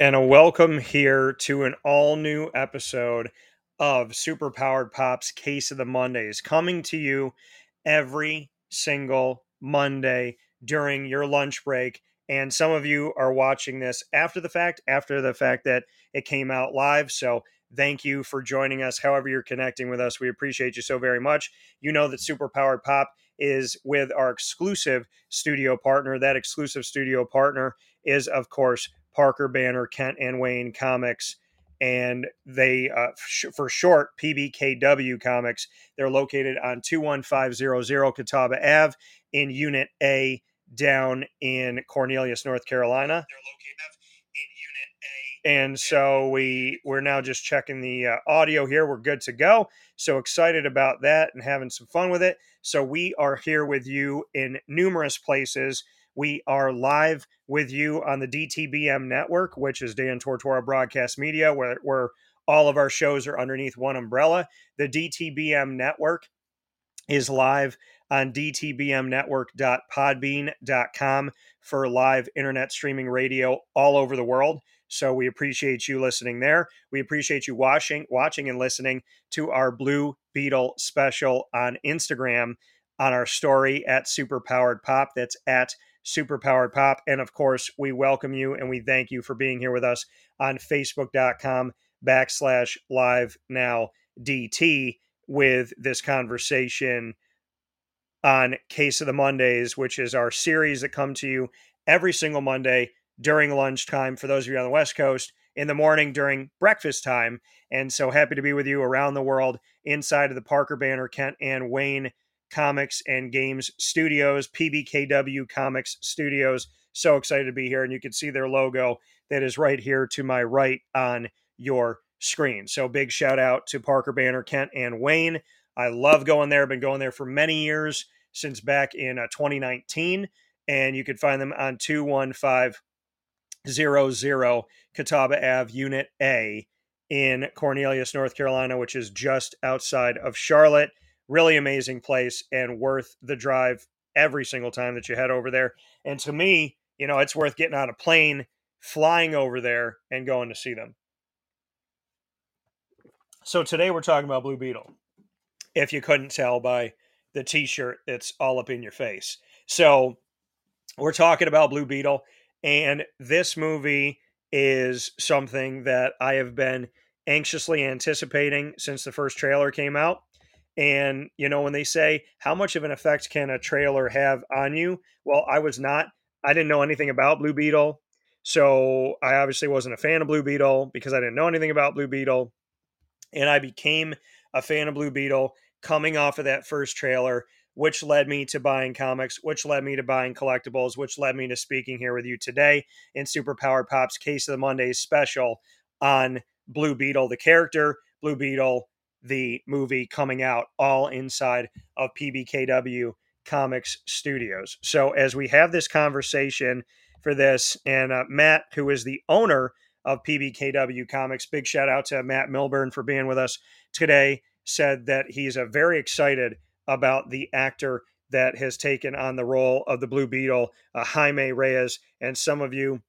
and a welcome here to an all new episode of Superpowered Pops Case of the Mondays, coming to you every single Monday during your lunch break. And some of you are watching this after the fact, after the fact that it came out live. So thank you for joining us, however, you're connecting with us. We appreciate you so very much. You know that Superpowered Pop is with our exclusive studio partner. That exclusive studio partner is, of course, Parker Banner, Kent and Wayne Comics, and they, uh, sh- for short, PBKW Comics. They're located on 21500 Catawba Ave in Unit A down in Cornelius, North Carolina. In And so we we're now just checking the uh, audio here. We're good to go. So excited about that and having some fun with it. So we are here with you in numerous places. We are live with you on the DTBM network, which is Dan Tortora Broadcast Media, where, where all of our shows are underneath one umbrella. The DTBM network is live on dtbmnetwork.podbean.com for live internet streaming radio all over the world. So we appreciate you listening there. We appreciate you watching, watching and listening to our Blue Beetle special on Instagram on our story at Superpowered Pop. That's at Superpowered Pop. And of course, we welcome you and we thank you for being here with us on Facebook.com backslash live now DT with this conversation on Case of the Mondays, which is our series that come to you every single Monday during lunchtime for those of you on the West Coast, in the morning during breakfast time. And so happy to be with you around the world inside of the Parker Banner, Kent and Wayne Comics and Games Studios, PBKW Comics Studios. So excited to be here. And you can see their logo that is right here to my right on your screen. So big shout out to Parker Banner, Kent, and Wayne. I love going there. Been going there for many years since back in uh, 2019. And you can find them on 21500 Catawba Ave, Unit A in Cornelius, North Carolina, which is just outside of Charlotte really amazing place and worth the drive every single time that you head over there. And to me, you know, it's worth getting on a plane, flying over there, and going to see them. So today we're talking about Blue Beetle. If you couldn't tell by the t-shirt it's all up in your face. So we're talking about Blue Beetle and this movie is something that I have been anxiously anticipating since the first trailer came out. And, you know, when they say, how much of an effect can a trailer have on you? Well, I was not, I didn't know anything about Blue Beetle. So I obviously wasn't a fan of Blue Beetle because I didn't know anything about Blue Beetle. And I became a fan of Blue Beetle coming off of that first trailer, which led me to buying comics, which led me to buying collectibles, which led me to speaking here with you today in Superpowered Pop's Case of the Mondays special on Blue Beetle, the character, Blue Beetle, the movie coming out all inside of PBKW Comics Studios. So, as we have this conversation for this, and uh, Matt, who is the owner of PBKW Comics, big shout out to Matt Milburn for being with us today, said that he's uh, very excited about the actor that has taken on the role of the Blue Beetle, uh, Jaime Reyes. And some of you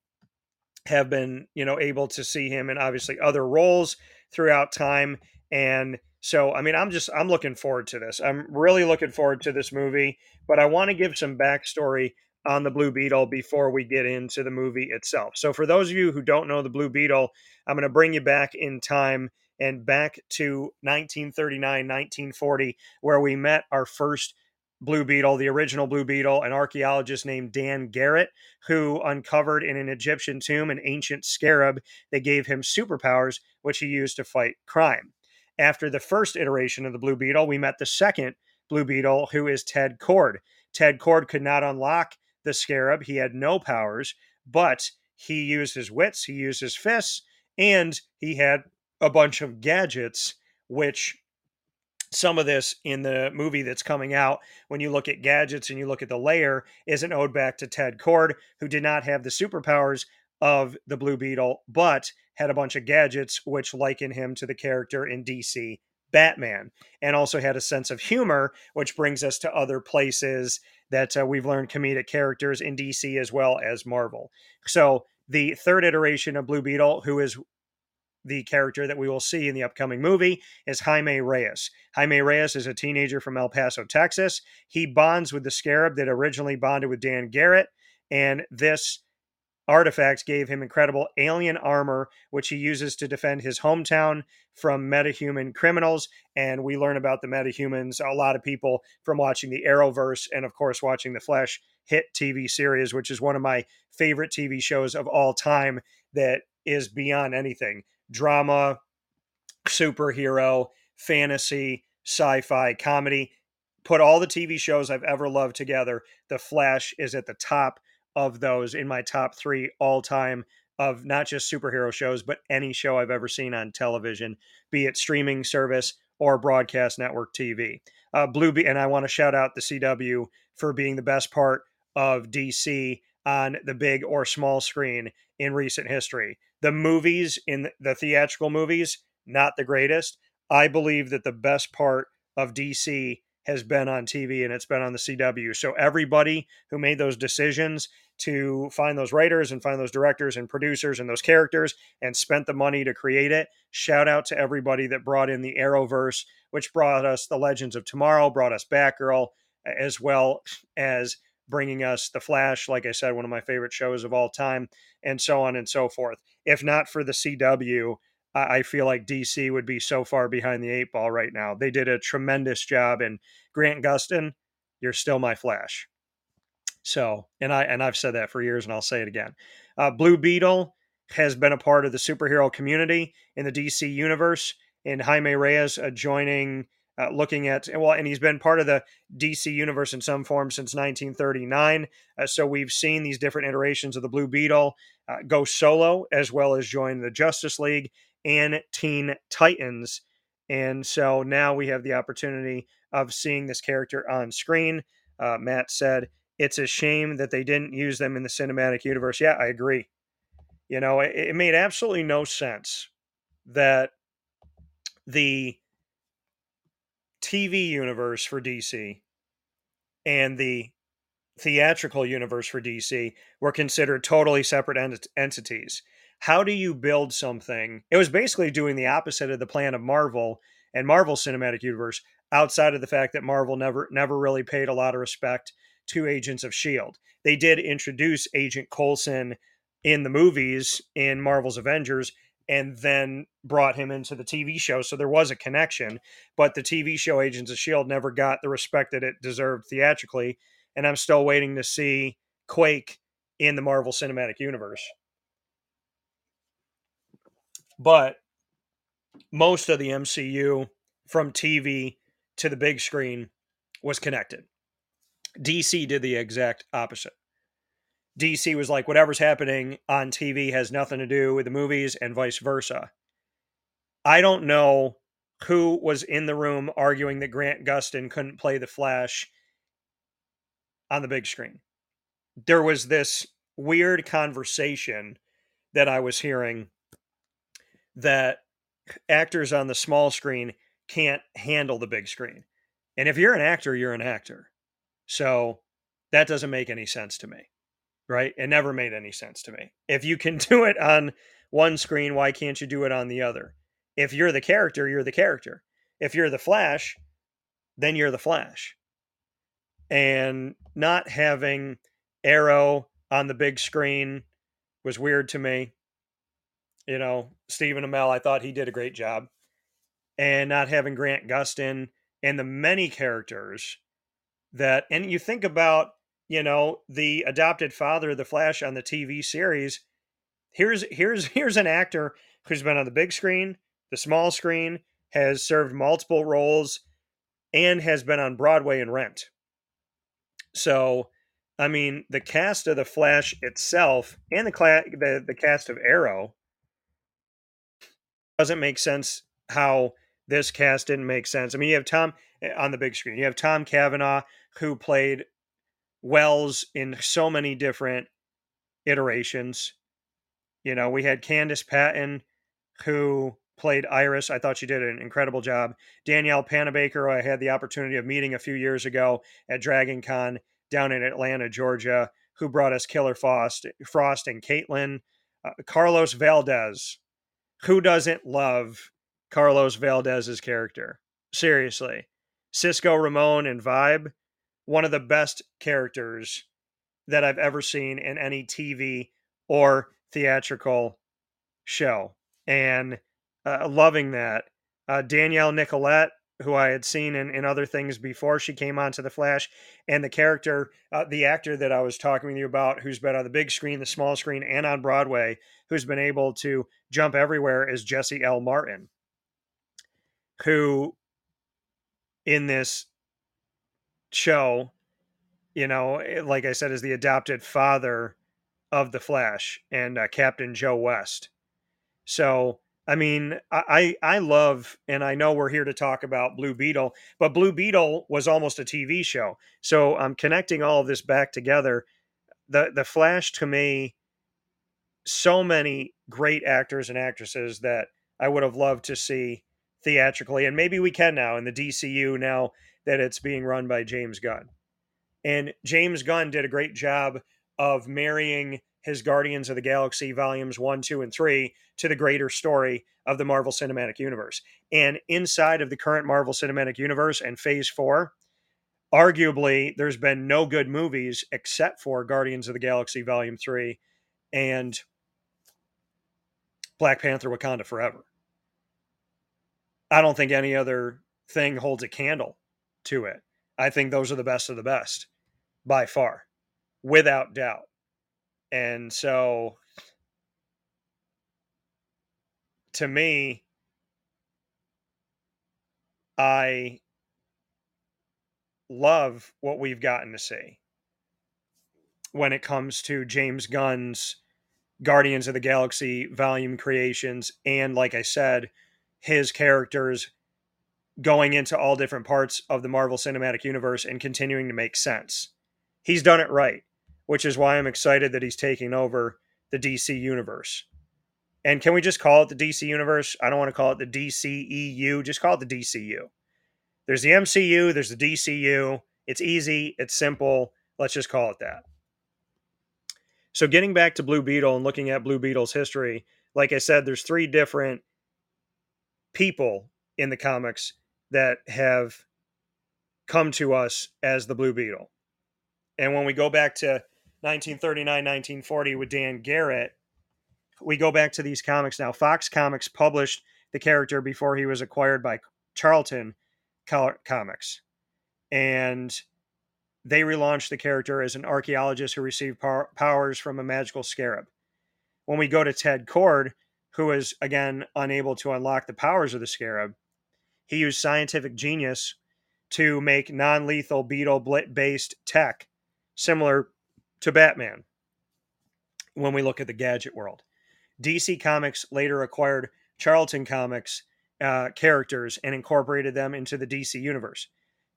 have been, you know, able to see him in obviously other roles throughout time. And so, I mean, I'm just I'm looking forward to this. I'm really looking forward to this movie, but I want to give some backstory on the Blue Beetle before we get into the movie itself. So, for those of you who don't know the Blue Beetle, I'm going to bring you back in time and back to 1939, 1940, where we met our first Blue Beetle, the original Blue Beetle, an archaeologist named Dan Garrett, who uncovered in an Egyptian tomb an ancient scarab that gave him superpowers, which he used to fight crime. After the first iteration of the Blue Beetle, we met the second Blue Beetle, who is Ted Kord. Ted Kord could not unlock the scarab, he had no powers, but he used his wits, he used his fists, and he had a bunch of gadgets, which some of this in the movie that's coming out, when you look at gadgets and you look at the layer, is an ode back to Ted Kord, who did not have the superpowers of the Blue Beetle, but had a bunch of gadgets which liken him to the character in DC Batman, and also had a sense of humor, which brings us to other places that uh, we've learned comedic characters in DC as well as Marvel. So The third iteration of Blue Beetle, who is the character that we will see in the upcoming movie is Jaime Reyes. Jaime Reyes is a teenager from El Paso, Texas. He bonds with the scarab that originally bonded with Dan Garrett, and this artifact gave him incredible alien armor, which he uses to defend his hometown from metahuman criminals. And we learn about the metahumans, a lot of people from watching the Arrowverse and, of course, watching the Flash hit TV series, which is one of my favorite TV shows of all time that is beyond anything drama, superhero, fantasy, sci fi, comedy. Put all the TV shows I've ever loved together. The Flash is at the top of those in my top three all time of not just superhero shows, but any show I've ever seen on television, be it streaming service or broadcast network TV. Uh, Blue Be- and I want to shout out the CW for being the best part of DC on the big or small screen in recent history. The movies in the theatrical movies, not the greatest. I believe that the best part of DC has been on TV and it's been on the CW. So everybody who made those decisions to find those writers and find those directors and producers and those characters and spent the money to create it, shout out to everybody that brought in the Arrowverse, which brought us the Legends of Tomorrow, brought us Batgirl, as well as bringing us The Flash, like I said, one of my favorite shows of all time, and so on and so forth. If not for the CW, I feel like DC would be so far behind the eight ball right now. They did a tremendous job, and Grant Gustin, you're still my Flash. So, and I and I've said that for years, and I'll say it again. Uh, Blue Beetle has been a part of the superhero community in the DC universe, and Jaime Reyes uh, joining uh, looking at well, and he's been part of the DC universe in some form since 1939. Uh, so we've seen these different iterations of the Blue Beetle uh, go solo as well as join the Justice League and Teen Titans. And so now we have the opportunity of seeing this character on screen. Uh, Matt said it's a shame that they didn't use them in the cinematic universe. Yeah, I agree. You know, it, it made absolutely no sense that the TV universe for DC and the theatrical universe for DC were considered totally separate ent- entities. How do you build something? It was basically doing the opposite of the plan of Marvel and Marvel Cinematic Universe outside of the fact that Marvel never never really paid a lot of respect to Agents of Shield. They did introduce Agent Coulson in the movies in Marvel's Avengers and then brought him into the TV show. So there was a connection, but the TV show Agents of S.H.I.E.L.D. never got the respect that it deserved theatrically. And I'm still waiting to see Quake in the Marvel Cinematic Universe. But most of the MCU from TV to the big screen was connected. DC did the exact opposite. DC was like, whatever's happening on TV has nothing to do with the movies and vice versa. I don't know who was in the room arguing that Grant Gustin couldn't play the Flash on the big screen. There was this weird conversation that I was hearing that actors on the small screen can't handle the big screen. And if you're an actor, you're an actor. So that doesn't make any sense to me right? It never made any sense to me. If you can do it on one screen, why can't you do it on the other? If you're the character, you're the character. If you're the Flash, then you're the Flash. And not having Arrow on the big screen was weird to me. You know, Stephen Amell, I thought he did a great job. And not having Grant Gustin and the many characters that, and you think about you know, the adopted father of the Flash on the TV series. Here's here's here's an actor who's been on the big screen, the small screen, has served multiple roles, and has been on Broadway and Rent. So, I mean, the cast of the Flash itself and the cla- the, the cast of Arrow doesn't make sense how this cast didn't make sense. I mean, you have Tom eh, on the big screen. You have Tom Cavanagh who played Wells in so many different iterations. You know, we had Candice Patton who played Iris. I thought she did an incredible job. Danielle Panabaker, I had the opportunity of meeting a few years ago at Dragon Con down in Atlanta, Georgia, who brought us Killer Frost, Frost and Caitlin. Uh, Carlos Valdes. Who doesn't love Carlos Valdes's character? Seriously. Cisco Ramon and Vibe, one of the best characters that I've ever seen in any TV or theatrical show. And uh, loving that. Uh, Danielle Nicolet, who I had seen in, in other things before she came onto The Flash, and the character, uh, the actor that I was talking with you about, who's been on the big screen, the small screen, and on Broadway, who's been able to jump everywhere, is Jesse L. Martin, who in this show, you know, eh, like I said, is the adopted father of the Flash and uh, Captain Joe West. So I mean, I I love, and I know we're here to talk about Blue Beetle, but Blue Beetle was almost a TV show. So I'm connecting all of this back together. The the Flash to me, so many great actors and actresses that I would have loved to see theatrically, and maybe we can now in the DCU now that it's being run by James Gunn. And James Gunn did a great job of marrying his Guardians of the Galaxy volumes one, two, and three to the greater story of the Marvel Cinematic Universe. And inside of the current Marvel Cinematic Universe and phase four, arguably there's been no good movies except for Guardians of the Galaxy volume three and Black Panther Wakanda Forever. I don't think any other thing holds a candle to it. I think those are the best of the best by far, without doubt. And so to me, I love what we've gotten to see when it comes to James Gunn's Guardians of the Galaxy volume creations. And like I said, his characters going into all different parts of the Marvel Cinematic Universe and continuing to make sense. He's done it right which is why I'm excited that he's taking over the DC universe. And can we just call it the DC universe? I don't want to call it the DCEU, just call it the DCU. There's the MCU, there's the DCU. It's easy, it's simple. Let's just call it that. So, getting back to Blue Beetle and looking at Blue Beetle's history, like I said, there's three different people in the comics that have come to us as the Blue Beetle. And when we go back to 1939, 1940 with Dan Garrett. We go back to these comics now. Fox Comics published the character before he was acquired by Charlton Comics. And they relaunched the character as an archaeologist who received power, powers from a magical scarab. When we go to Ted Kord, who is again unable to unlock the powers of the scarab, he used scientific genius to make non lethal beetle based tech similar to Batman when we look at the gadget world. DC Comics later acquired Charlton Comics uh, characters and incorporated them into the DC universe.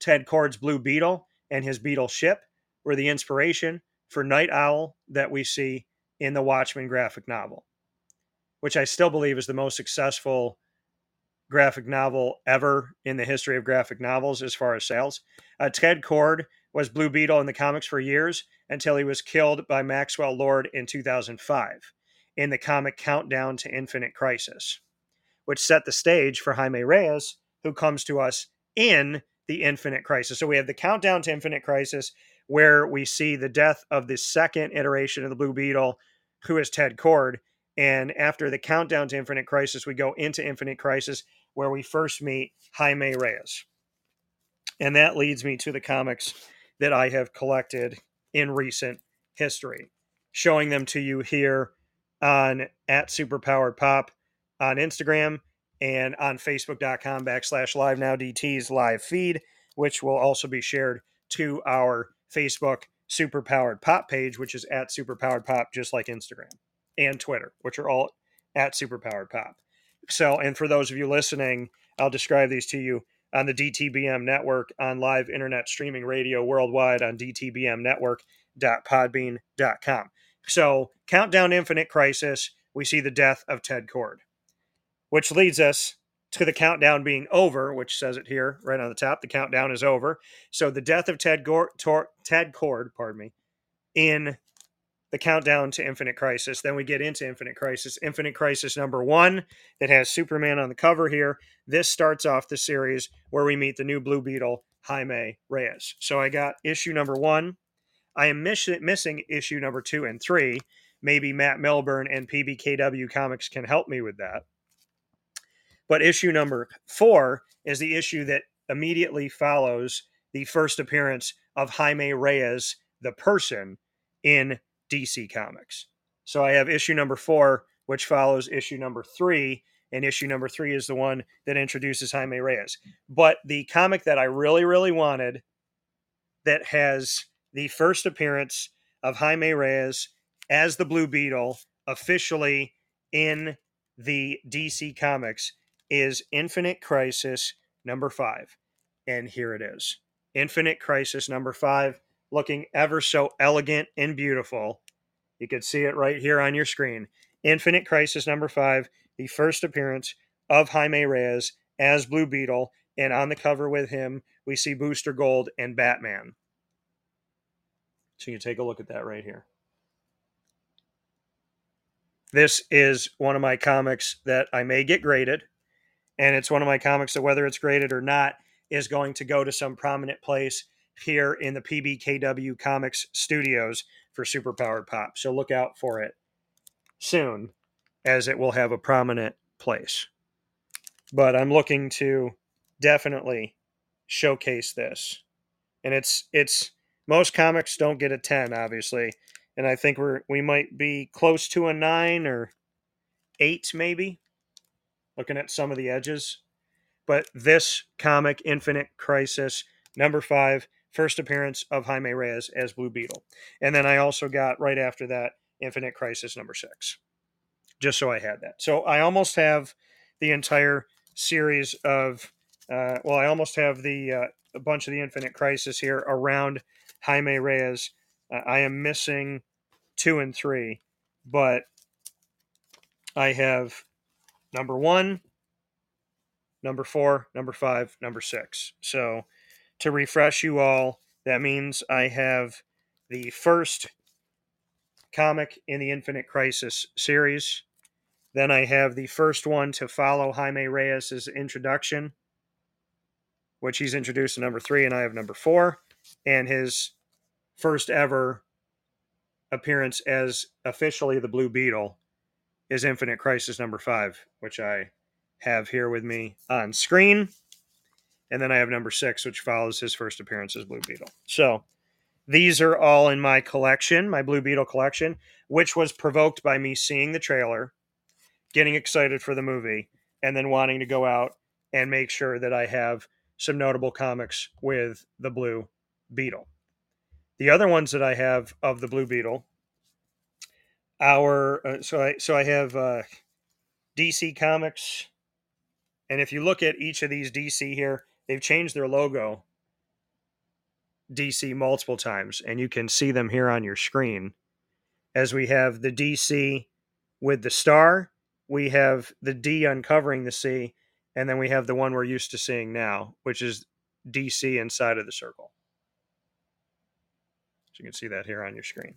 Ted Kord's Blue Beetle and his Beetle ship were the inspiration for Night Owl that we see in the Watchmen graphic novel, which I still believe is the most successful graphic novel ever in the history of graphic novels as far as sales. Uh, Ted Kord was Blue Beetle in the comics for years until he was killed by Maxwell Lord in 2005 in the comic Countdown to Infinite Crisis, which set the stage for Jaime Reyes, who comes to us in the Infinite Crisis. So we have the Countdown to Infinite Crisis, where we see the death of the second iteration of the Blue Beetle, who is Ted Kord. And after the Countdown to Infinite Crisis, we go into Infinite Crisis, where we first meet Jaime Reyes. And that leads me to the comics that I have collected in recent history, showing them to you here on at Superpowered Pop on Instagram and on Facebook.com backslash live now DT's live feed, which will also be shared to our Facebook Superpowered Pop page, which is at Superpowered Pop, just like Instagram and Twitter, which are all at Superpowered Pop. So, and for those of you listening, I'll describe these to you on the DTBM network on live internet streaming radio worldwide on dtbmnetwork.podbean.com. So, Countdown Infinite Crisis, we see the death of Ted Kord, which leads us to the countdown being over, which says it here right on the top. The countdown is over. So, the death of Ted, Gore, Tor, Ted Kord, pardon me, in the countdown to Infinite Crisis. Then we get into Infinite Crisis. Infinite Crisis number one that has Superman on the cover here. This starts off the series where we meet the new Blue Beetle, Jaime Reyes. So I got issue number one. I am miss- missing issue number two and three. Maybe Matt Melbourne and PBKW Comics can help me with that. But issue number four is the issue that immediately follows the first appearance of Jaime Reyes, the person, in DC Comics. So I have issue number four, which follows issue number three, and issue number three is the one that introduces Jaime Reyes. But the comic that I really, really wanted that has the first appearance of Jaime Reyes as the Blue Beetle officially in the DC Comics is Infinite Crisis number five. And here it is Infinite Crisis number five, looking ever so elegant and beautiful. You can see it right here on your screen. Infinite Crisis number five, the first appearance of Jaime Reyes as Blue Beetle. And on the cover with him, we see Booster Gold and Batman. So you take a look at that right here. This is one of my comics that I may get graded. And it's one of my comics that, whether it's graded or not, is going to go to some prominent place here in the PBKW Comics studios for Superpowered Pop. So look out for it soon, as it will have a prominent place. But I'm looking to definitely showcase this. And it's it's most comics don't get a 10 obviously, and I think we're we might be close to a 9 or 8 maybe looking at some of the edges. But this comic Infinite Crisis number 5 first appearance of Jaime Reyes as Blue Beetle. And then I also got right after that Infinite Crisis number 6. Just so I had that. So I almost have the entire series of uh, well, I almost have the uh, a bunch of the Infinite Crisis here around Jaime Reyes. Uh, I am missing two and three, but I have number one, number four, number five, number six. So to refresh you all, that means I have the first comic in the Infinite Crisis series. Then I have the first one to follow Jaime Reyes' introduction, which he's introduced in number three, and I have number four, and his first ever appearance as officially the Blue Beetle is Infinite Crisis number five, which I have here with me on screen. And then I have number six, which follows his first appearance as Blue Beetle. So these are all in my collection, my Blue Beetle collection, which was provoked by me seeing the trailer, getting excited for the movie, and then wanting to go out and make sure that I have some notable comics with the Blue Beetle. The other ones that I have of the Blue Beetle, our uh, so I so I have uh, DC Comics, and if you look at each of these DC here, they've changed their logo DC multiple times, and you can see them here on your screen. As we have the DC with the star, we have the D uncovering the C, and then we have the one we're used to seeing now, which is DC inside of the circle. So you can see that here on your screen.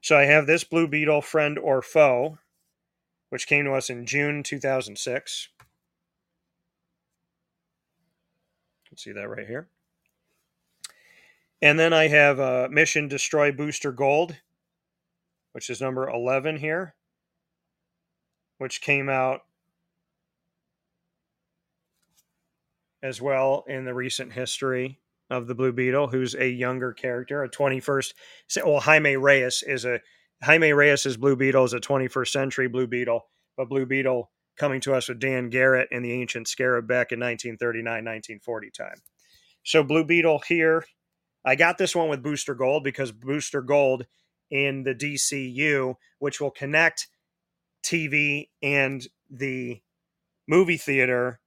So I have this Blue Beetle friend or foe, which came to us in June 2006. You can see that right here. And then I have uh, Mission Destroy Booster Gold, which is number 11 here, which came out as well in the recent history of the Blue Beetle, who's a younger character, a 21st. Well, Jaime Reyes is a Jaime Reyes' Blue Beetle is a 21st century Blue Beetle, but Blue Beetle coming to us with Dan Garrett and the Ancient Scarab back in 1939, 1940 time. So Blue Beetle here, I got this one with Booster Gold because Booster Gold in the DCU, which will connect TV and the movie theater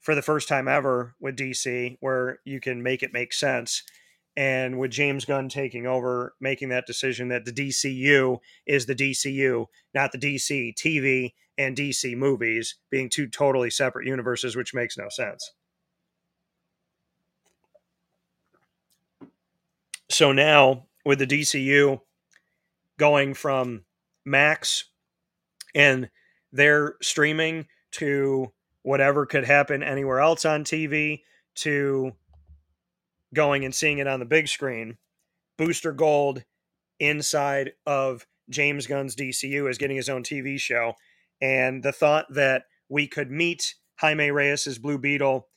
for the first time ever with DC, where you can make it make sense. And with James Gunn taking over, making that decision that the DCU is the DCU, not the DC TV and DC movies being two totally separate universes, which makes no sense. So now with the DCU going from Max and their streaming to whatever could happen anywhere else on TV to going and seeing it on the big screen. Booster Gold inside of James Gunn's DCU is getting his own TV show. And the thought that we could meet Jaime Reyes' Blue Beetle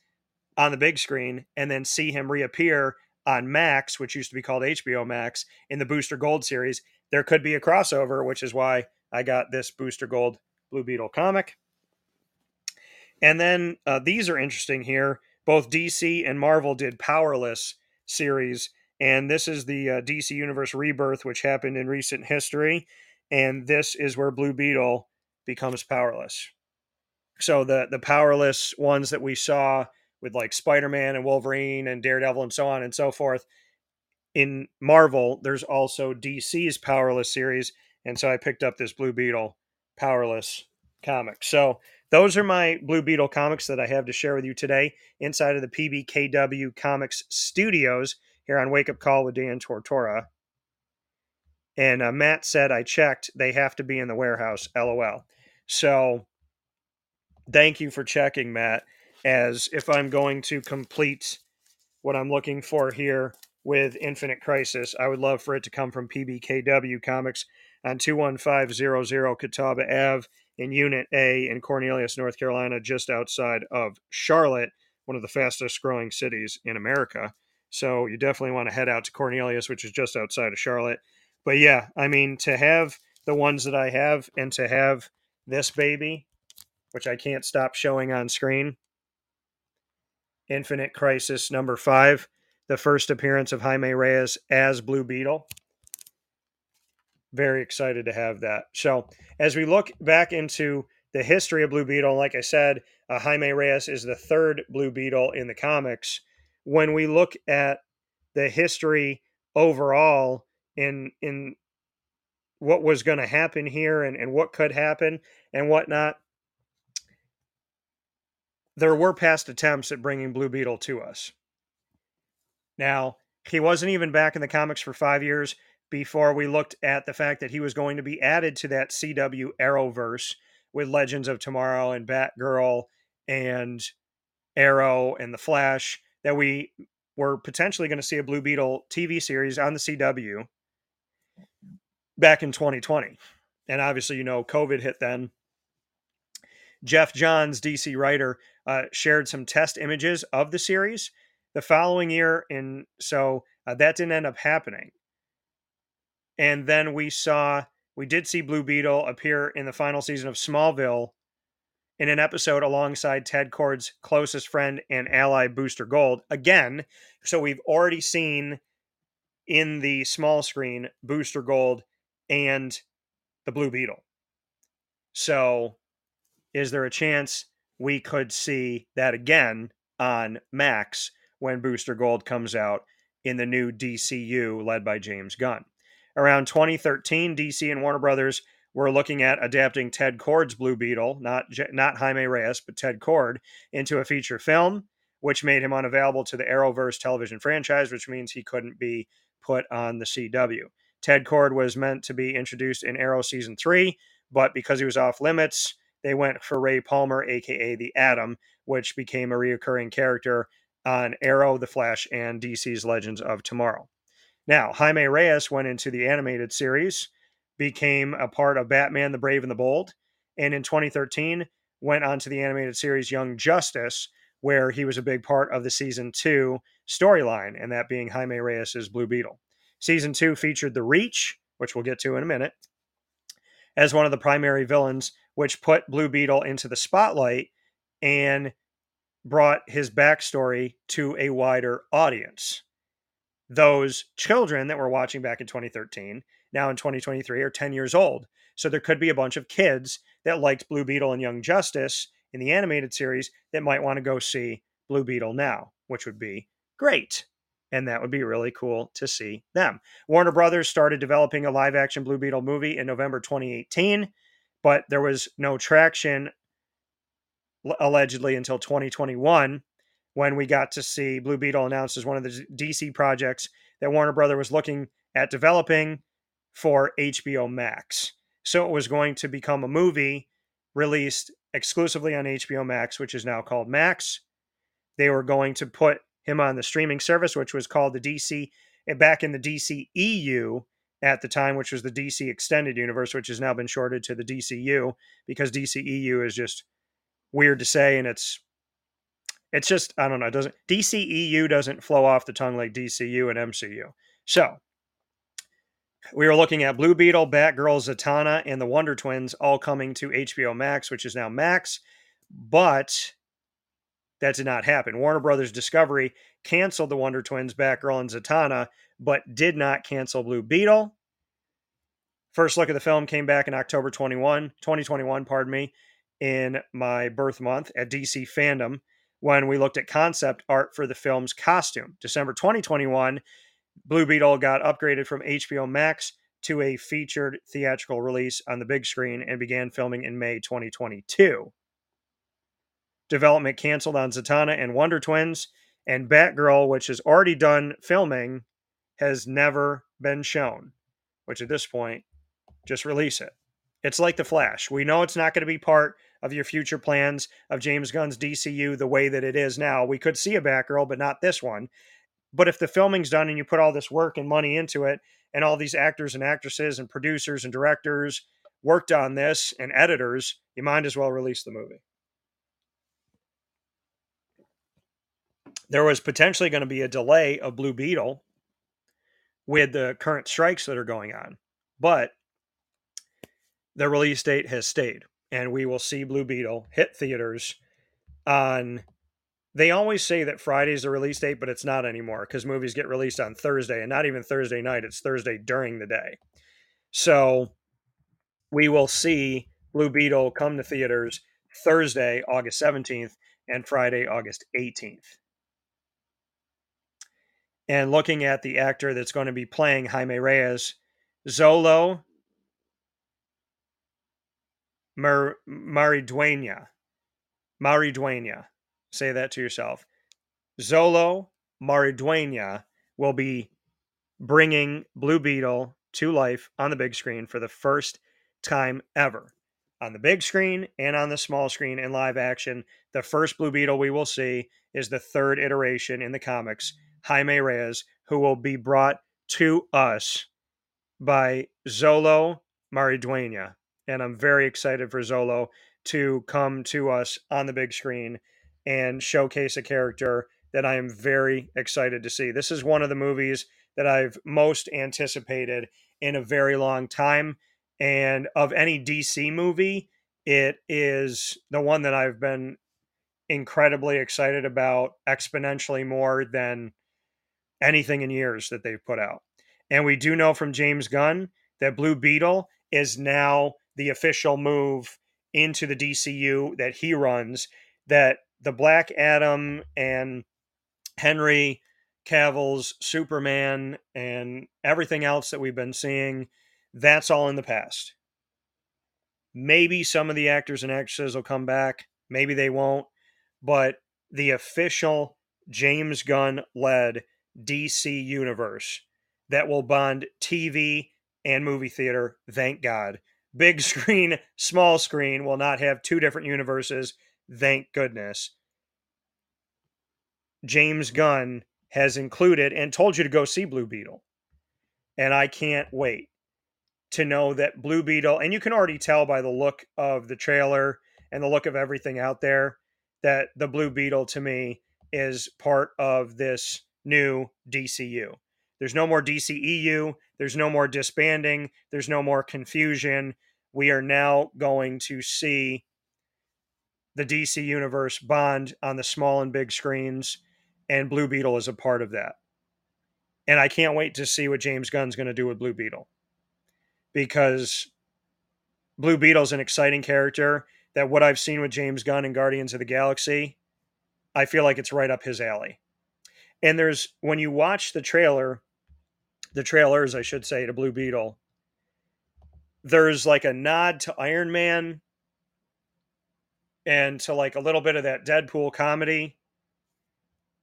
on the big screen and then see him reappear on Max, which used to be called HBO Max, in the Booster Gold series, there could be a crossover, which is why I got this Booster Gold Blue Beetle comic. And then uh, these are interesting here. Both DC and Marvel did Powerless series, and this is the uh, DC Universe rebirth, which happened in recent history. And this is where Blue Beetle becomes powerless. So the the powerless ones that we saw with like Spider-Man and Wolverine and Daredevil and so on and so forth in Marvel, there's also DC's Powerless series, and so I picked up this Blue Beetle Powerless comic. So those are my Blue Beetle comics that I have to share with you today inside of the PBKW Comics Studios here on Wake Up Call with Dan Tortora. And uh, Matt said, I checked, they have to be in the warehouse, lol. So thank you for checking, Matt. As if I'm going to complete what I'm looking for here with Infinite Crisis, I would love for it to come from PBKW Comics on 21500 Catawba Ave in Unit A in Cornelius, North Carolina, just outside of Charlotte, one of the fastest growing cities in America. So you definitely want to head out to Cornelius, which is just outside of Charlotte. But yeah, I mean, to have the ones that I have and to have this baby, which I can't stop showing on screen, Infinite Crisis number five, the first appearance of Jaime Reyes as Blue Beetle very excited to have that. So, as we look back into the history of Blue Beetle, like I said, uh, Jaime Reyes is the third Blue Beetle in the comics. When we look at the history overall in in what was going to happen here and, and what could happen and whatnot, there were past attempts at bringing Blue Beetle to us. Now, he wasn't even back in the comics for five years before we looked at the fact that he was going to be added to that CW Arrowverse with Legends of Tomorrow and Batgirl and Arrow and The Flash, that we were potentially going to see a Blue Beetle TV series on the CW back in 2020. And obviously, you know, COVID hit then. Geoff Johns, DC writer, uh, shared some test images of the series the following year. And so uh, that didn't end up happening. And then we saw, we did see Blue Beetle appear in the final season of Smallville in an episode alongside Ted Kord's closest friend and ally, Booster Gold. Again, so we've already seen in the small screen Booster Gold and the Blue Beetle. So, is there a chance we could see that again on Max when Booster Gold comes out in the new DCU led by James Gunn? Around 2013, DC and Warner Brothers were looking at adapting Ted Kord's Blue Beetle, not not Jaime Reyes, but Ted Kord, into a feature film, which made him unavailable to the Arrowverse television franchise, which means he couldn't be put on the CW. Ted Kord was meant to be introduced in Arrow season three, but because he was off limits, they went for Ray Palmer, aka the Atom, which became a reoccurring character on Arrow, The Flash, and DC's Legends of Tomorrow. Now, Jaime Reyes went into the animated series, became a part of Batman the Brave and the Bold, and in 2013 went on to the animated series Young Justice, where he was a big part of the season two storyline, and that being Jaime Reyes' Blue Beetle. Season two featured the Reach, which we'll get to in a minute, as one of the primary villains, which put Blue Beetle into the spotlight and brought his backstory to a wider audience those children that were watching back in 2013 now in 2023 are 10 years old. So there could be a bunch of kids that liked blue beetle and young justice in the animated series that might want to go see blue beetle now which would be great. And that would be really cool to see them. Warner brothers started developing a live action blue beetle movie in november 2018 but there was no traction allegedly until 2021 when we got to see Blue Beetle announced as one of the DC projects that Warner Brother was looking at developing for HBO Max. So it was going to become a movie released exclusively on HBO Max, which is now called Max. They were going to put him on the streaming service, which was called the DC, eh, back in the DC EU at the time, which was the DC Extended Universe, which has now been shorted to the DCU because DC EU is just weird to say and it's it's just I don't know, it doesn't DCEU doesn't flow off the tongue like DCU and MCU. So we were looking at Blue Beetle, Batgirl, Zatanna, and the Wonder Twins all coming to HBO Max, which is now Max, but that did not happen. Warner Brothers Discovery canceled the Wonder Twins, Batgirl, and Zatanna, but did not cancel Blue Beetle. First look at the film came back in October 21, 2021, pardon me, in my birth month at DC Fandom when we looked at concept art for the film's costume. December 2021, Blue Beetle got upgraded from HBO Max to a featured theatrical release on the big screen and began filming in May 2022. Development canceled on Zatanna and Wonder Twins, and Batgirl, which has already done filming, has never been shown, which at this point, just release it. It's like The Flash. We know it's not going to be part of your future plans of James Gunn's DCU the way that it is now. We could see a Batgirl, but not this one. But if the filming's done and you put all this work and money into it, and all these actors and actresses and producers and directors worked on this and editors, you might as well release the movie. There was potentially going to be a delay of Blue Beetle with the current strikes that are going on, but the release date has stayed and we will see Blue Beetle hit theaters on. They always say that Friday is the release date, but it's not anymore because movies get released on Thursday and not even Thursday night. It's Thursday during the day. So we will see Blue Beetle come to theaters Thursday, August 17th, and Friday, August 18th. And looking at the actor that's going to be playing Jaime Reyes, Xolo Mar- Mariduena. Mariduena. Say that to yourself. Xolo Mariduena will be bringing Blue Beetle to life on the big screen for the first time ever. On the big screen and on the small screen in live action, the first Blue Beetle we will see is the third iteration in the comics, Jaime Reyes, who will be brought to us by Xolo Mariduena and I'm very excited for Xolo to come to us on the big screen and showcase a character that I am very excited to see. This is one of the movies that I've most anticipated in a very long time. And of any DC movie, it is the one that I've been incredibly excited about exponentially more than anything in years that they've put out. And we do know from James Gunn that Blue Beetle is now the official move into the DCU that he runs that the Black Adam and Henry Cavill's Superman and everything else that we've been seeing, that's all in the past. Maybe some of the actors and actresses will come back, maybe they won't, but the official James Gunn led DC universe that will bond TV and movie theater, thank God, big screen, small screen will not have two different universes. Thank goodness. James Gunn has included and told you to go see Blue Beetle. And I can't wait to know that Blue Beetle, and you can already tell by the look of the trailer and the look of everything out there, that the Blue Beetle to me is part of this new DCU. There's no more DCEU. There's no more disbanding. There's no more confusion we are now going to see the DC Universe bond on the small and big screens, and Blue Beetle is a part of that. And I can't wait to see what James Gunn's going to do with Blue Beetle because Blue Beetle's an exciting character that what I've seen with James Gunn and Guardians of the Galaxy, I feel like it's right up his alley. And there's when you watch the trailer, the trailers, I should say, to Blue Beetle, there's like a nod to Iron Man and to like a little bit of that Deadpool comedy.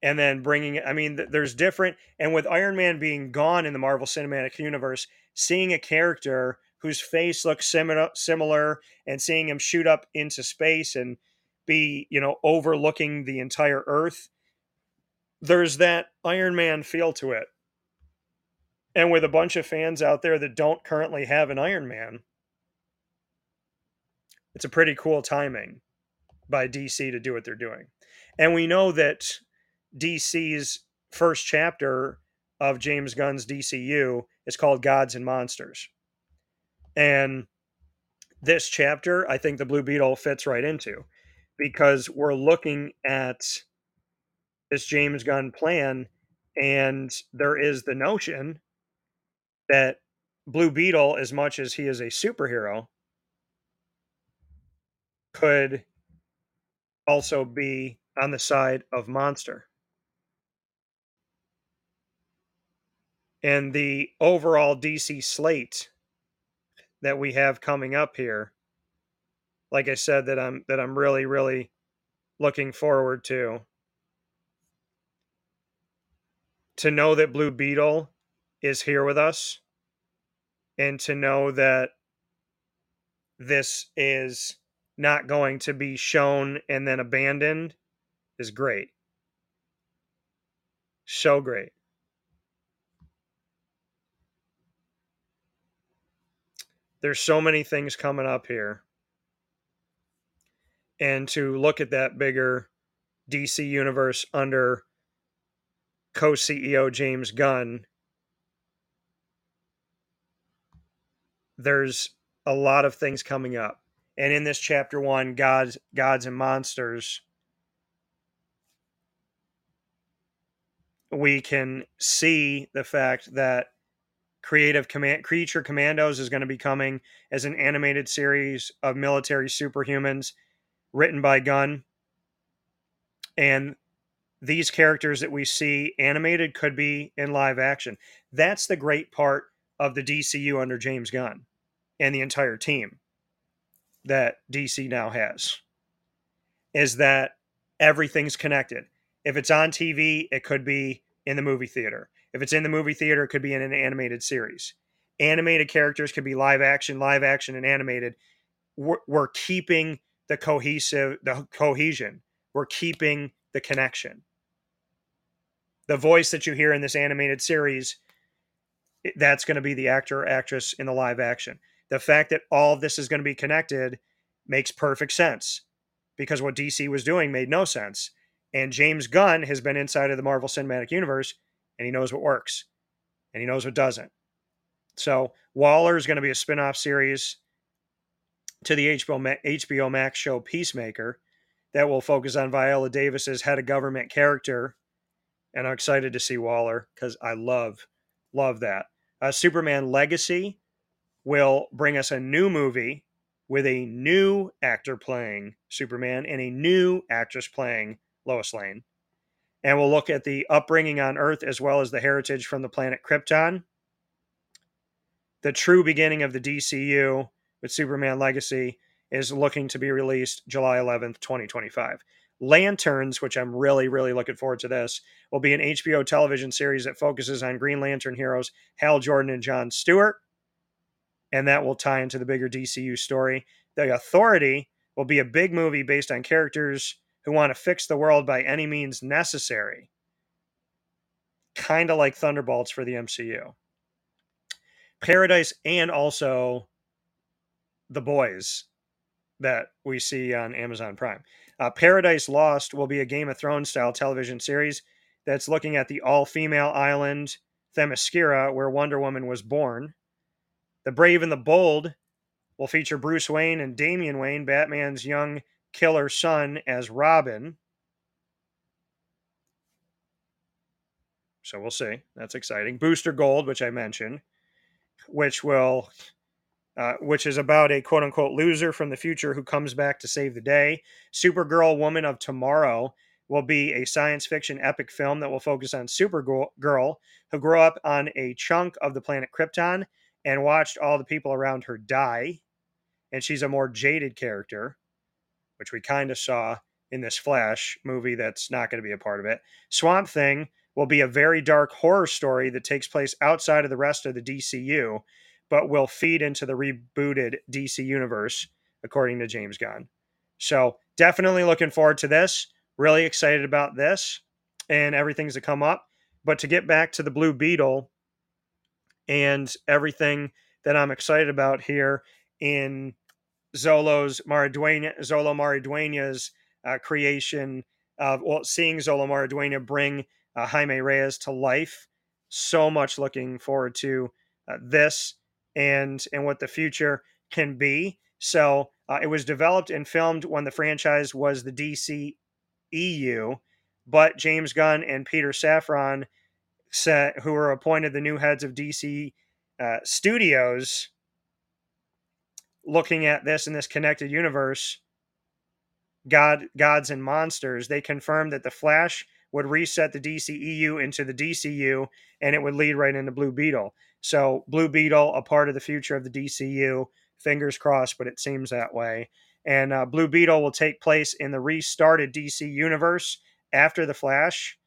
and then bringing. I mean, there's different, and with Iron Man being gone in the Marvel Cinematic Universe, seeing a character whose face looks similar, similar, and seeing him shoot up into space and be, you know, overlooking the entire Earth, there's that Iron Man feel to it. And with a bunch of fans out there that don't currently have an Iron Man, it's a pretty cool timing by DC to do what they're doing. And we know that DC's first chapter of James Gunn's DCU is called Gods and Monsters. And this chapter, I think the Blue Beetle fits right into because we're looking at this James Gunn plan, and there is the notion that Blue Beetle, as much as he is a superhero, could also be on the side of Monster. And the overall DC slate that we have coming up here, like I said, that I'm that I'm really, really looking forward to. To know that Blue Beetle is here with us and to know that this is not going to be shown and then abandoned is great. So great. There's so many things coming up here. And to look at that bigger DC universe under co CEO James Gunn, there's a lot of things coming up. And in this chapter one, gods, gods and monsters, we can see the fact that creative command creature commandos is going to be coming as an animated series of military superhumans written by gunn. And these characters that we see animated could be in live action. That's the great part of the dcu under james gunn and the entire team that DC now has is that everything's connected. If it's on TV, it could be in the movie theater. If it's in the movie theater, it could be in an animated series. Animated characters could be live action, live action, and animated. We're, we're keeping the cohesive, the cohesion. We're keeping the connection. The voice that you hear in this animated series, that's going to be the actor or actress in the live action the fact that all this is going to be connected makes perfect sense because what DC was doing made no sense. And James Gunn has been inside of the Marvel Cinematic Universe and he knows what works and he knows what doesn't. So Waller is going to be a spin-off series to the HBO, HBO Max show Peacemaker that will focus on Viola Davis's head of government character. And I'm excited to see Waller because I love, love that. Uh, Superman Legacy will bring us a new movie with a new actor playing Superman and a new actress playing Lois Lane. And we'll look at the upbringing on Earth as well as the heritage from the planet Krypton. The true beginning of the DCU with Superman Legacy is looking to be released July 11th, 2025. Lanterns, which I'm really, really looking forward to this, will be an HBO television series that focuses on Green Lantern heroes Hal Jordan and John Stewart and that will tie into the bigger DCU story. The Authority will be a big movie based on characters who want to fix the world by any means necessary. Kind of like Thunderbolts for the MCU. Paradise and also The Boys that we see on Amazon Prime. Uh, Paradise Lost will be a Game of Thrones style television series that's looking at the all female island Themyscira, where Wonder Woman was born. The Brave and the Bold will feature Bruce Wayne and Damian Wayne, Batman's young killer son, as Robin. So we'll see. That's exciting. Booster Gold, which I mentioned, which will, uh, which is about a quote unquote loser from the future who comes back to save the day. Supergirl, Woman of Tomorrow, will be a science fiction epic film that will focus on Supergirl, who grew up on a chunk of the planet Krypton and watched all the people around her die. And she's a more jaded character, which we kind of saw in this Flash movie that's not going to be a part of it. Swamp Thing will be a very dark horror story that takes place outside of the rest of the DCU, but will feed into the rebooted DC universe, according to James Gunn. So, definitely looking forward to this. Really excited about this and everything's to come up. But to get back to the Blue Beetle and everything that I'm excited about here in Xolo's Mariduena, Xolo Maridueña's uh, creation of well, seeing Xolo Maridueña bring uh, Jaime Reyes to life. So much looking forward to uh, this and and what the future can be. So uh, it was developed and filmed when the franchise was the DC EU, but James Gunn and Peter Safran, set, who were appointed the new heads of DC uh, Studios, looking at this in this connected universe, God, gods and monsters, they confirmed that the Flash would reset the DCEU into the DCU, and it would lead right into Blue Beetle. So Blue Beetle, a part of the future of the DCU. Fingers crossed, but it seems that way. And uh, Blue Beetle will take place in the restarted DC universe after the Flash.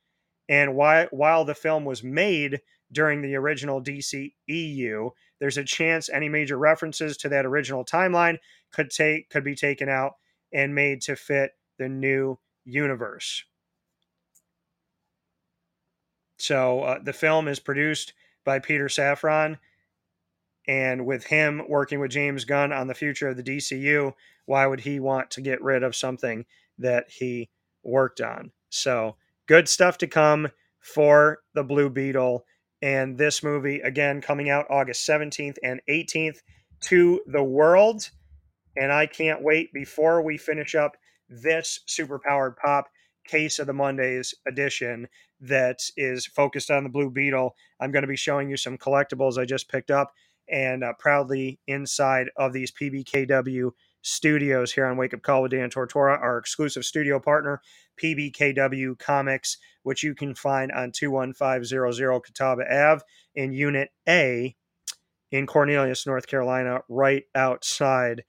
And while while the film was made during the original DC EU, there's a chance any major references to that original timeline could take could be taken out and made to fit the new universe. So uh, the film is produced by Peter Safran, and with him working with James Gunn on the future of the DCU, why would he want to get rid of something that he worked on? So good stuff to come for the Blue Beetle. And this movie, again, coming out August 17th and 18th to the world. And I can't wait before we finish up this superpowered pop case of the Mondays edition that is focused on the Blue Beetle. I'm going to be showing you some collectibles I just picked up and uh, proudly inside of these PBKW studios here on Wake Up Call with Dan Tortora, our exclusive studio partner, PBKW Comics, which you can find on 21500 Catawba Ave in Unit A in Cornelius, North Carolina, right outside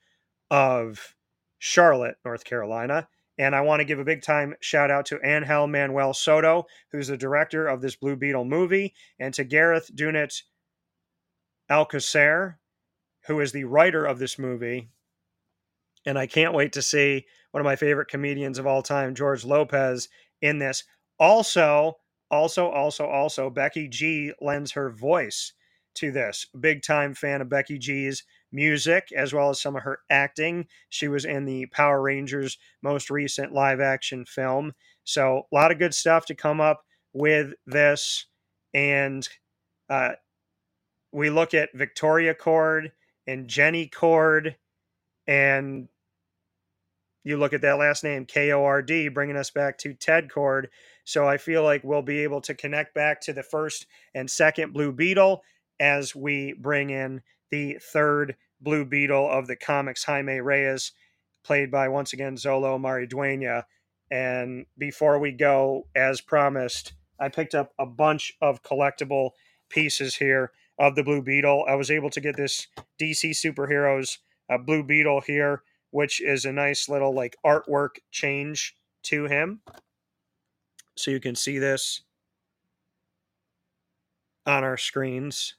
of Charlotte, North Carolina. And I want to give a big time shout out to Angel Manuel Soto, who's the director of this Blue Beetle movie, and to Gareth Dunit Alcacer, who is the writer of this movie and I can't wait to see one of my favorite comedians of all time, George Lopez, in this. Also, also, also, also, Becky G lends her voice to this. Big time fan of Becky G's music as well as some of her acting. She was in the Power Rangers most recent live action film. So, a lot of good stuff to come up with this. And uh, we look at Victoria Kord and Jenny Kord and you look at that last name, K O R D, bringing us back to Ted Kord. So I feel like we'll be able to connect back to the first and second Blue Beetle as we bring in the third Blue Beetle of the comics, Jaime Reyes, played by once again Xolo Mariduena. And before we go, as promised, I picked up a bunch of collectible pieces here of the Blue Beetle. I was able to get this DC Superheroes uh, Blue Beetle here which is a nice little like artwork change to him. So you can see this on our screens.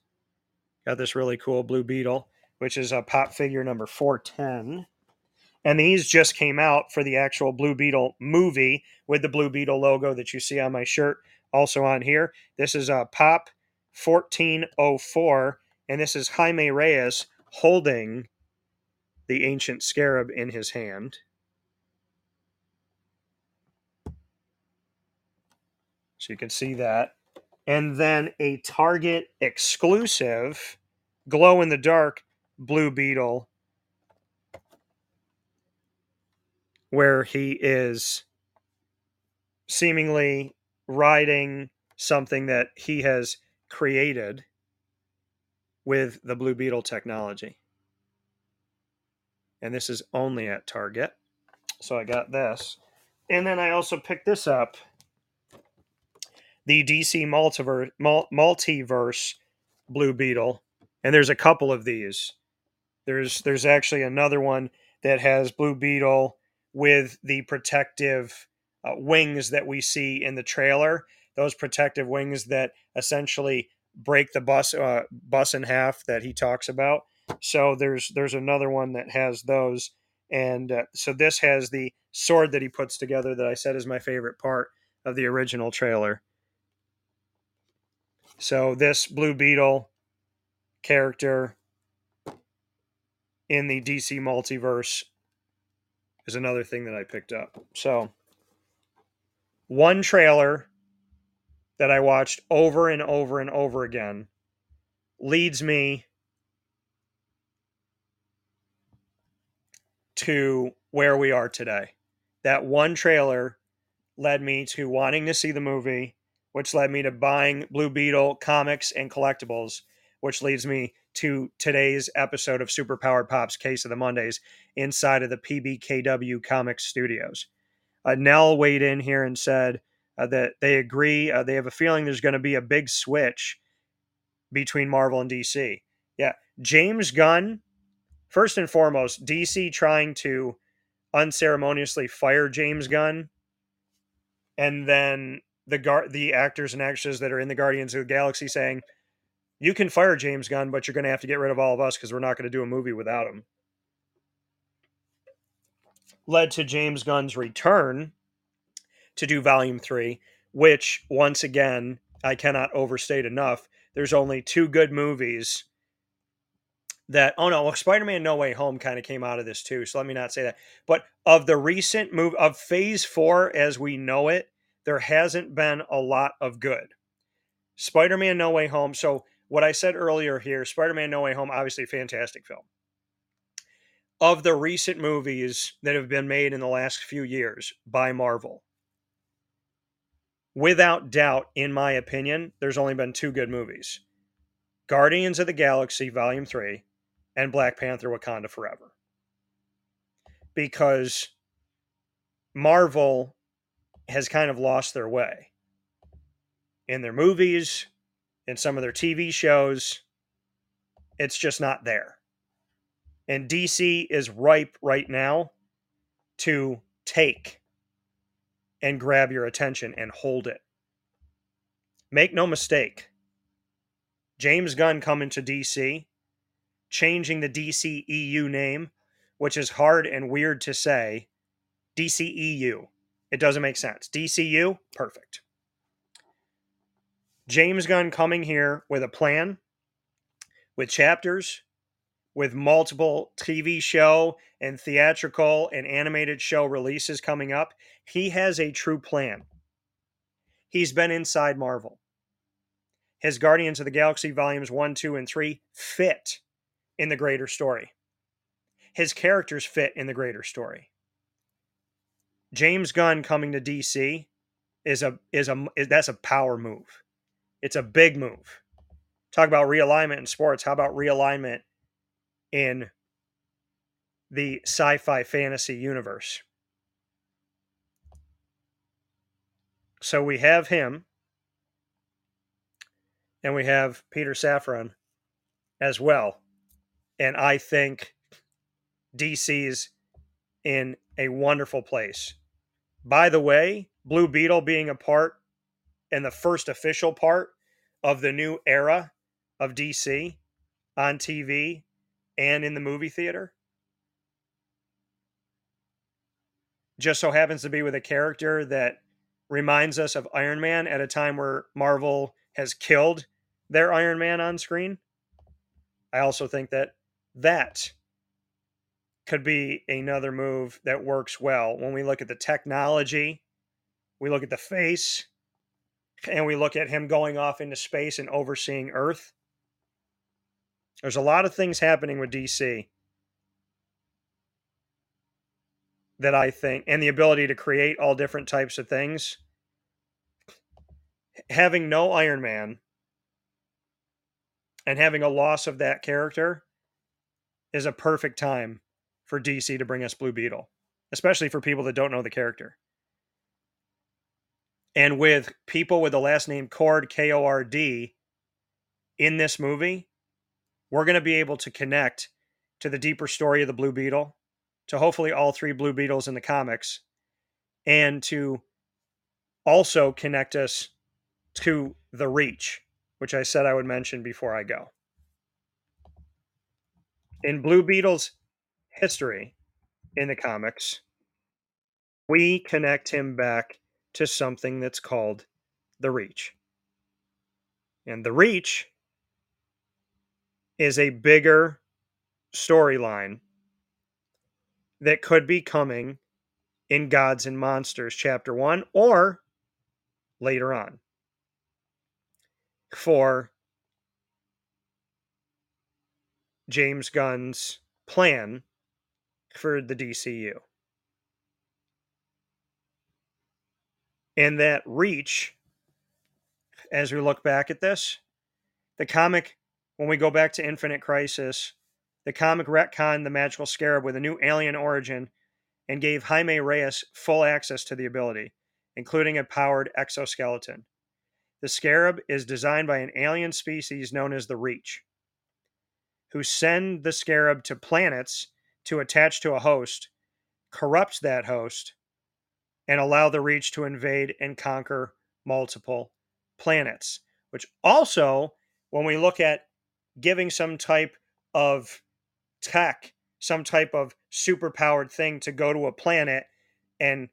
Got this really cool Blue Beetle, which is a pop figure number 410. And these just came out for the actual Blue Beetle movie with the Blue Beetle logo that you see on my shirt, also on here. This is a Pop 1404, and this is Jaime Reyes holding the ancient scarab in his hand. So you can see that. And then a Target exclusive glow in the dark Blue Beetle where he is seemingly riding something that he has created with the Blue Beetle technology and this is only at Target. So I got this. And then I also picked this up the DC Multiverse, Multiverse Blue Beetle. And there's a couple of these. There's there's actually another one that has Blue Beetle with the protective uh, wings that we see in the trailer. Those protective wings that essentially break the bus uh, bus in half that he talks about. So there's there's another one that has those, and uh, so this has the sword that he puts together that I said is my favorite part of the original trailer. So this Blue Beetle character in the DC multiverse is another thing that I picked up. So one trailer that I watched over and over and over again leads me to where we are today. That one trailer led me to wanting to see the movie, which led me to buying Blue Beetle comics and collectibles, which leads me to today's episode of Superpowered Pops Case of the Mondays inside of the PBKW Comics Studios. Uh, Nell weighed in here and said uh, that they agree. Uh, they have a feeling there's going to be a big switch between Marvel and DC. Yeah, James Gunn. First and foremost, DC trying to unceremoniously fire James Gunn, and then the gar- the actors and actresses that are in the Guardians of the Galaxy saying, "You can fire James Gunn, but you're going to have to get rid of all of us because we're not going to do a movie without him." Led to James Gunn's return to do Volume Three, which once again I cannot overstate enough. There's only two good movies that oh no, well, Spider-Man No Way Home kind of came out of this too. So let me not say that. But of the recent move of Phase 4 as we know it, there hasn't been a lot of good. Spider-Man No Way Home. So what I said earlier here, Spider-Man No Way Home obviously fantastic film. Of the recent movies that have been made in the last few years by Marvel, without doubt, in my opinion, there's only been two good movies Guardians of the Galaxy Volume 3 and Black Panther Wakanda Forever. Because Marvel has kind of lost their way in their movies, in some of their TV shows. It's just not there. And DC is ripe right now to take and grab your attention and hold it. Make no mistake, James Gunn coming to DC changing the DCEU name, which is hard and weird to say. DCEU. It doesn't make sense. DCU, perfect. James Gunn coming here with a plan, with chapters, with multiple TV show and theatrical and animated show releases coming up. He has a true plan. He's been inside Marvel. His Guardians of the Galaxy volumes 1, 2, and 3 fit in the greater story. His characters fit in the greater story. James Gunn coming to DC is a is a is, that's a power move. It's a big move. Talk about realignment in sports. How about realignment in the sci-fi fantasy universe? So we have him and we have Peter Safran as well and I think DC's in a wonderful place. By the way, Blue Beetle being a part and the first official part of the new era of DC on TV and in the movie theater just so happens to be with a character that reminds us of Iron Man at a time where Marvel has killed their Iron Man on screen. I also think that that could be another move that works well when we look at the technology, we look at the face, and we look at him going off into space and overseeing Earth. There's a lot of things happening with DC that I think, and the ability to create all different types of things. Having no Iron Man and having a loss of that character is a perfect time for DC to bring us Blue Beetle, especially for people that don't know the character. And with people with the last name Kord, K O R D, in this movie, we're going to be able to connect to the deeper story of the Blue Beetle, to hopefully all three Blue Beetles in the comics and to also connect us to the Reach, which I said I would mention before I go. In Blue Beetle's history in the comics, we connect him back to something that's called the Reach. And the Reach is a bigger storyline that could be coming in Gods and Monsters Chapter 1 or later on for James Gunn's plan for the DCU. And that reach, as we look back at this, the comic, when we go back to Infinite Crisis, the comic retconned the magical scarab with a new alien origin and gave Jaime Reyes full access to the ability, including a powered exoskeleton. The scarab is designed by an alien species known as the Reach, who send the scarab to planets to attach to a host, corrupt that host, and allow the Reach to invade and conquer multiple planets. Which also, when we look at giving some type of tech, some type of superpowered thing to go to a planet and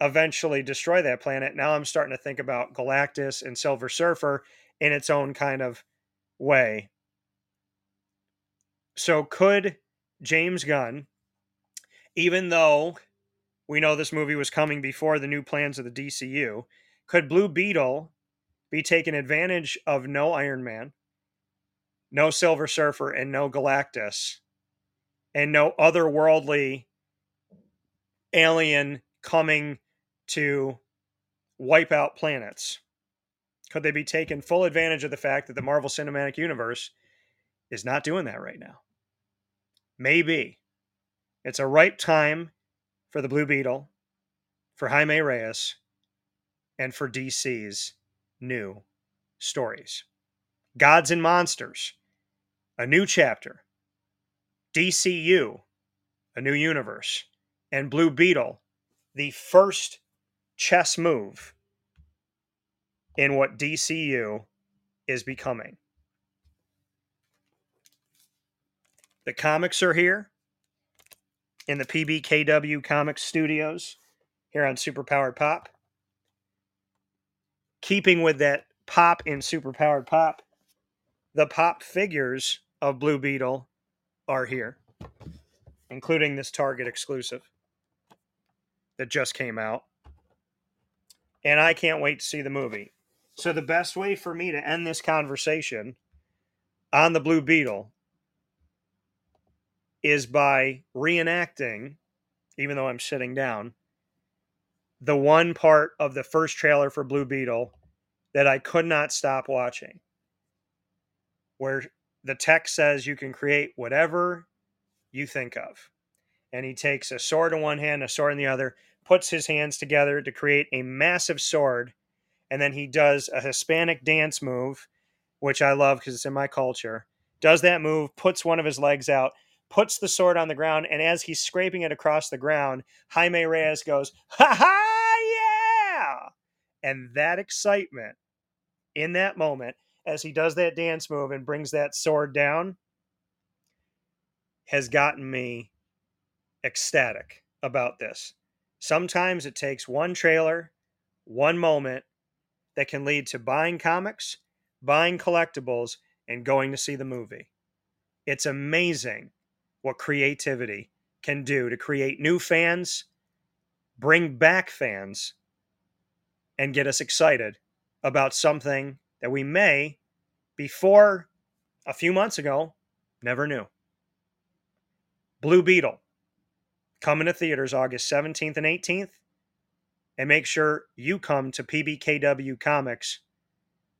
eventually destroy that planet. Now I'm starting to think about Galactus and Silver Surfer in its own kind of way. So could James Gunn, even though we know this movie was coming before the new plans of the DCU, could Blue Beetle be taking advantage of no Iron Man, no Silver Surfer, and no Galactus, and no otherworldly alien coming to wipe out planets? Could they be taking full advantage of the fact that the Marvel Cinematic Universe is not doing that right now? Maybe. It's a ripe time for the Blue Beetle, for Jaime Reyes, and for DC's new stories. Gods and Monsters, a new chapter. DCU, a new universe. And Blue Beetle, the first chess move in what DCU is becoming. The comics are here in the PBKW Comics Studios here on Superpowered Pop. Keeping with that pop in Superpowered Pop, the pop figures of Blue Beetle are here, including this Target exclusive that just came out and I can't wait to see the movie. So the best way for me to end this conversation on the Blue Beetle is by reenacting, even though I'm sitting down, the one part of the first trailer for Blue Beetle that I could not stop watching, where the text says you can create whatever you think of. And he takes a sword in one hand, a sword in the other, puts his hands together to create a massive sword, and then he does a Hispanic dance move, which I love because it's in my culture. Does that move, puts one of his legs out, puts the sword on the ground, and as he's scraping it across the ground, Jaime Reyes goes, Ha ha, yeah! And that excitement in that moment, as he does that dance move and brings that sword down, has gotten me ecstatic about this. Sometimes it takes one trailer, one moment that can lead to buying comics, buying collectibles, and going to see the movie. It's amazing what creativity can do to create new fans, bring back fans, and get us excited about something that we may, before a few months ago, never knew. Blue Beetle Coming to theaters August 17th and 18th. And make sure you come to PBKW Comics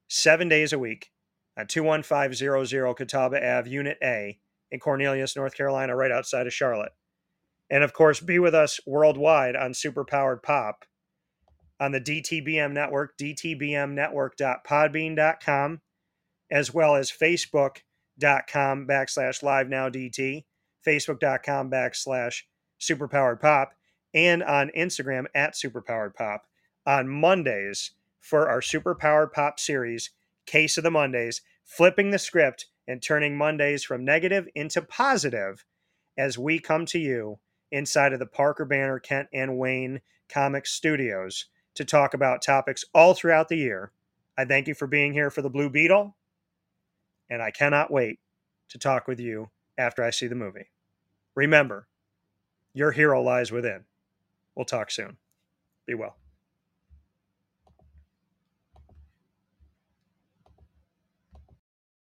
seven days a week at 21500 Catawba Ave, Unit A in Cornelius, North Carolina, right outside of Charlotte. And of course, be with us worldwide on Superpowered Pop on the DTBM network, dtbmnetwork.podbean.com, as well as facebook.com backslash live now DT facebook.com backslash superpowered pop, and on Instagram at superpowered pop. On Mondays for our superpowered pop series, Case of the Mondays, flipping the script and turning Mondays from negative into positive as we come to you inside of the Parker Banner, Kent, and Wayne Comics Studios to talk about topics all throughout the year. I thank you for being here for the Blue Beetle, and I cannot wait to talk with you after I see the movie. Remember, your hero lies within. We'll talk soon. Be well.